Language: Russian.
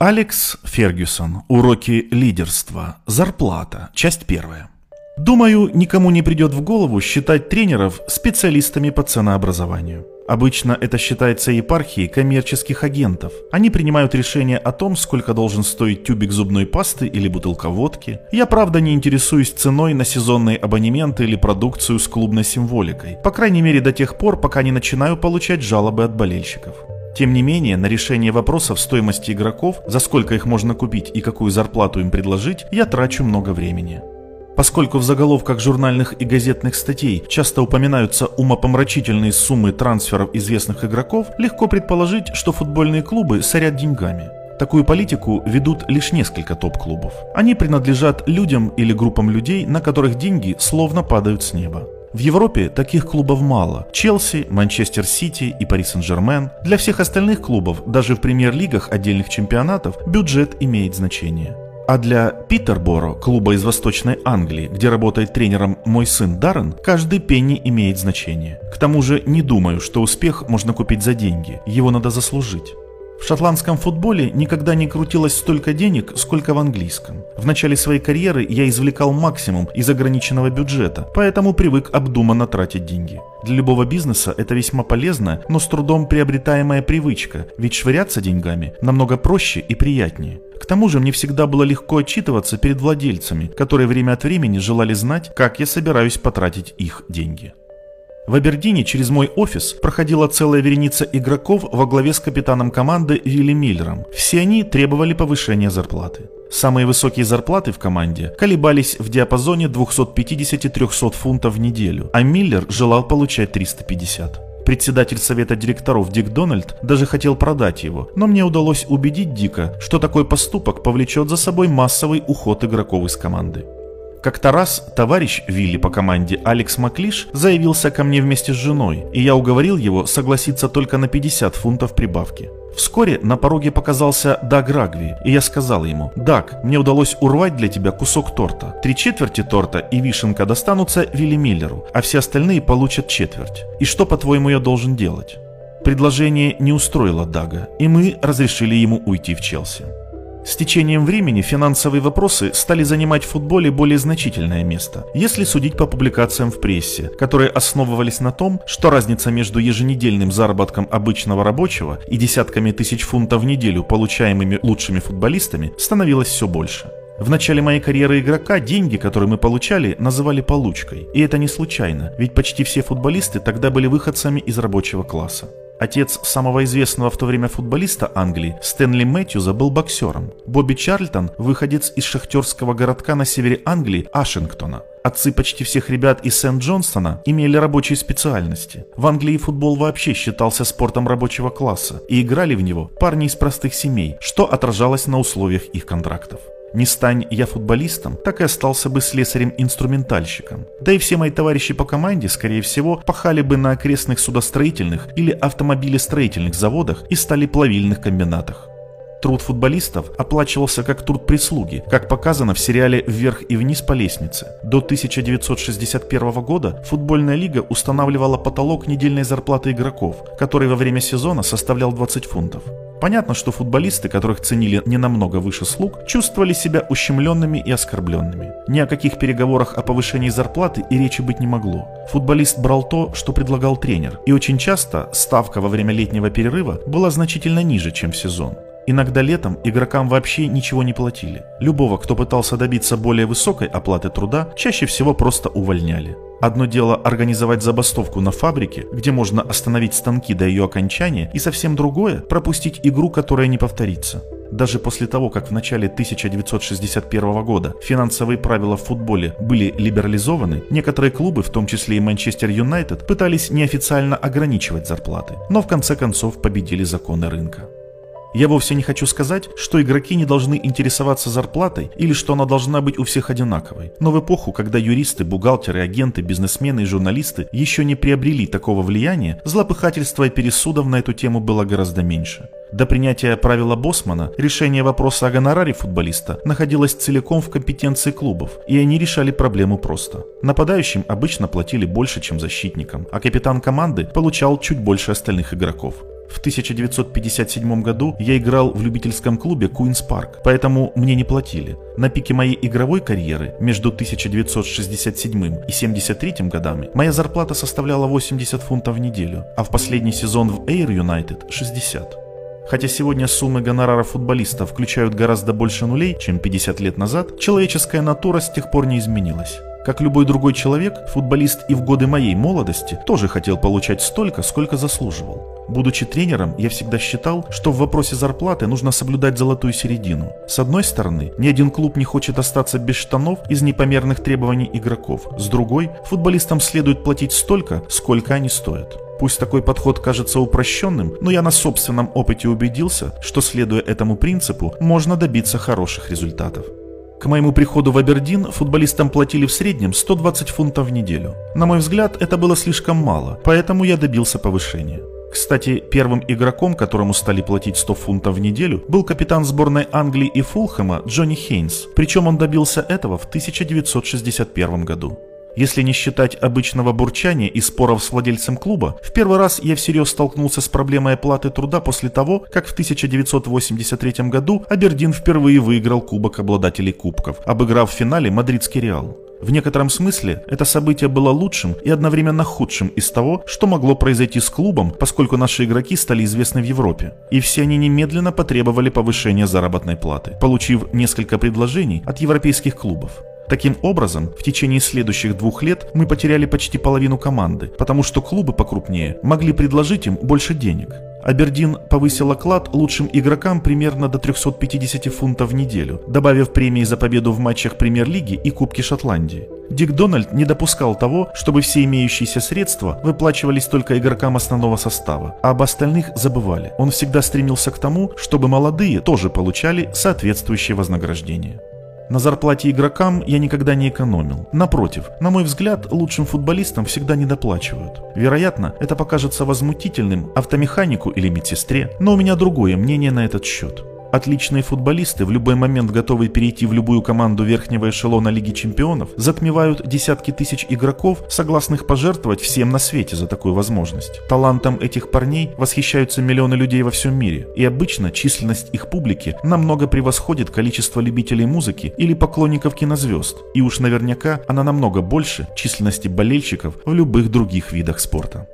Алекс Фергюсон. Уроки лидерства. Зарплата. Часть первая. Думаю, никому не придет в голову считать тренеров специалистами по ценообразованию. Обычно это считается епархией коммерческих агентов. Они принимают решение о том, сколько должен стоить тюбик зубной пасты или бутылка водки. Я правда не интересуюсь ценой на сезонные абонементы или продукцию с клубной символикой. По крайней мере до тех пор, пока не начинаю получать жалобы от болельщиков. Тем не менее, на решение вопросов стоимости игроков, за сколько их можно купить и какую зарплату им предложить, я трачу много времени. Поскольку в заголовках журнальных и газетных статей часто упоминаются умопомрачительные суммы трансферов известных игроков, легко предположить, что футбольные клубы сорят деньгами. Такую политику ведут лишь несколько топ-клубов. Они принадлежат людям или группам людей, на которых деньги словно падают с неба. В Европе таких клубов мало. Челси, Манчестер Сити и Пари Сен-Жермен. Для всех остальных клубов, даже в премьер-лигах отдельных чемпионатов, бюджет имеет значение. А для Питерборо, клуба из Восточной Англии, где работает тренером мой сын Даррен, каждый пенни имеет значение. К тому же не думаю, что успех можно купить за деньги, его надо заслужить. В шотландском футболе никогда не крутилось столько денег, сколько в английском. В начале своей карьеры я извлекал максимум из ограниченного бюджета, поэтому привык обдуманно тратить деньги. Для любого бизнеса это весьма полезная, но с трудом приобретаемая привычка, ведь швыряться деньгами намного проще и приятнее. К тому же мне всегда было легко отчитываться перед владельцами, которые время от времени желали знать, как я собираюсь потратить их деньги. В Абердине через мой офис проходила целая вереница игроков во главе с капитаном команды Вилли Миллером. Все они требовали повышения зарплаты. Самые высокие зарплаты в команде колебались в диапазоне 250-300 фунтов в неделю, а Миллер желал получать 350. Председатель совета директоров Дик Дональд даже хотел продать его, но мне удалось убедить Дика, что такой поступок повлечет за собой массовый уход игроков из команды. Как-то раз товарищ Вилли по команде Алекс Маклиш заявился ко мне вместе с женой, и я уговорил его согласиться только на 50 фунтов прибавки. Вскоре на пороге показался Даг Рагви, и я сказал ему, «Даг, мне удалось урвать для тебя кусок торта. Три четверти торта и вишенка достанутся Вилли Миллеру, а все остальные получат четверть. И что, по-твоему, я должен делать?» Предложение не устроило Дага, и мы разрешили ему уйти в Челси. С течением времени финансовые вопросы стали занимать в футболе более значительное место, если судить по публикациям в прессе, которые основывались на том, что разница между еженедельным заработком обычного рабочего и десятками тысяч фунтов в неделю, получаемыми лучшими футболистами, становилась все больше. В начале моей карьеры игрока деньги, которые мы получали, называли получкой. И это не случайно, ведь почти все футболисты тогда были выходцами из рабочего класса. Отец самого известного в то время футболиста Англии, Стэнли Мэтьюза, был боксером. Бобби Чарльтон – выходец из шахтерского городка на севере Англии, Ашингтона. Отцы почти всех ребят из Сент-Джонстона имели рабочие специальности. В Англии футбол вообще считался спортом рабочего класса, и играли в него парни из простых семей, что отражалось на условиях их контрактов. Не стань я футболистом, так и остался бы слесарем-инструментальщиком. Да и все мои товарищи по команде, скорее всего, пахали бы на окрестных судостроительных или автомобилестроительных заводах и стали плавильных комбинатах. Труд футболистов оплачивался как труд прислуги, как показано в сериале «Вверх и вниз по лестнице». До 1961 года футбольная лига устанавливала потолок недельной зарплаты игроков, который во время сезона составлял 20 фунтов. Понятно, что футболисты, которых ценили не намного выше слуг, чувствовали себя ущемленными и оскорбленными. Ни о каких переговорах о повышении зарплаты и речи быть не могло. Футболист брал то, что предлагал тренер, и очень часто ставка во время летнего перерыва была значительно ниже, чем в сезон. Иногда летом игрокам вообще ничего не платили. Любого, кто пытался добиться более высокой оплаты труда, чаще всего просто увольняли. Одно дело организовать забастовку на фабрике, где можно остановить станки до ее окончания, и совсем другое – пропустить игру, которая не повторится. Даже после того, как в начале 1961 года финансовые правила в футболе были либерализованы, некоторые клубы, в том числе и Манчестер Юнайтед, пытались неофициально ограничивать зарплаты, но в конце концов победили законы рынка. Я вовсе не хочу сказать, что игроки не должны интересоваться зарплатой или что она должна быть у всех одинаковой. Но в эпоху, когда юристы, бухгалтеры, агенты, бизнесмены и журналисты еще не приобрели такого влияния, злопыхательства и пересудов на эту тему было гораздо меньше. До принятия правила Босмана решение вопроса о гонораре футболиста находилось целиком в компетенции клубов, и они решали проблему просто. Нападающим обычно платили больше, чем защитникам, а капитан команды получал чуть больше остальных игроков. В 1957 году я играл в любительском клубе Queen's Park, поэтому мне не платили. На пике моей игровой карьеры между 1967 и 1973 годами моя зарплата составляла 80 фунтов в неделю, а в последний сезон в Air United 60. Хотя сегодня суммы гонорара футболистов включают гораздо больше нулей, чем 50 лет назад, человеческая натура с тех пор не изменилась. Как любой другой человек, футболист и в годы моей молодости тоже хотел получать столько, сколько заслуживал. Будучи тренером, я всегда считал, что в вопросе зарплаты нужно соблюдать золотую середину. С одной стороны, ни один клуб не хочет остаться без штанов из непомерных требований игроков. С другой, футболистам следует платить столько, сколько они стоят. Пусть такой подход кажется упрощенным, но я на собственном опыте убедился, что следуя этому принципу, можно добиться хороших результатов. К моему приходу в Абердин футболистам платили в среднем 120 фунтов в неделю. На мой взгляд, это было слишком мало, поэтому я добился повышения. Кстати, первым игроком, которому стали платить 100 фунтов в неделю, был капитан сборной Англии и Фулхэма Джонни Хейнс, причем он добился этого в 1961 году. Если не считать обычного бурчания и споров с владельцем клуба, в первый раз я всерьез столкнулся с проблемой оплаты труда после того, как в 1983 году Абердин впервые выиграл Кубок обладателей кубков, обыграв в финале Мадридский Реал. В некотором смысле это событие было лучшим и одновременно худшим из того, что могло произойти с клубом, поскольку наши игроки стали известны в Европе. И все они немедленно потребовали повышения заработной платы, получив несколько предложений от европейских клубов. Таким образом, в течение следующих двух лет мы потеряли почти половину команды, потому что клубы покрупнее могли предложить им больше денег. Абердин повысил оклад лучшим игрокам примерно до 350 фунтов в неделю, добавив премии за победу в матчах Премьер-лиги и Кубки Шотландии. Дик Дональд не допускал того, чтобы все имеющиеся средства выплачивались только игрокам основного состава, а об остальных забывали. Он всегда стремился к тому, чтобы молодые тоже получали соответствующее вознаграждение. На зарплате игрокам я никогда не экономил. Напротив, на мой взгляд, лучшим футболистам всегда недоплачивают. Вероятно, это покажется возмутительным автомеханику или медсестре, но у меня другое мнение на этот счет. Отличные футболисты, в любой момент готовые перейти в любую команду верхнего эшелона Лиги Чемпионов, затмевают десятки тысяч игроков, согласных пожертвовать всем на свете за такую возможность. Талантом этих парней восхищаются миллионы людей во всем мире, и обычно численность их публики намного превосходит количество любителей музыки или поклонников кинозвезд, и уж наверняка она намного больше численности болельщиков в любых других видах спорта.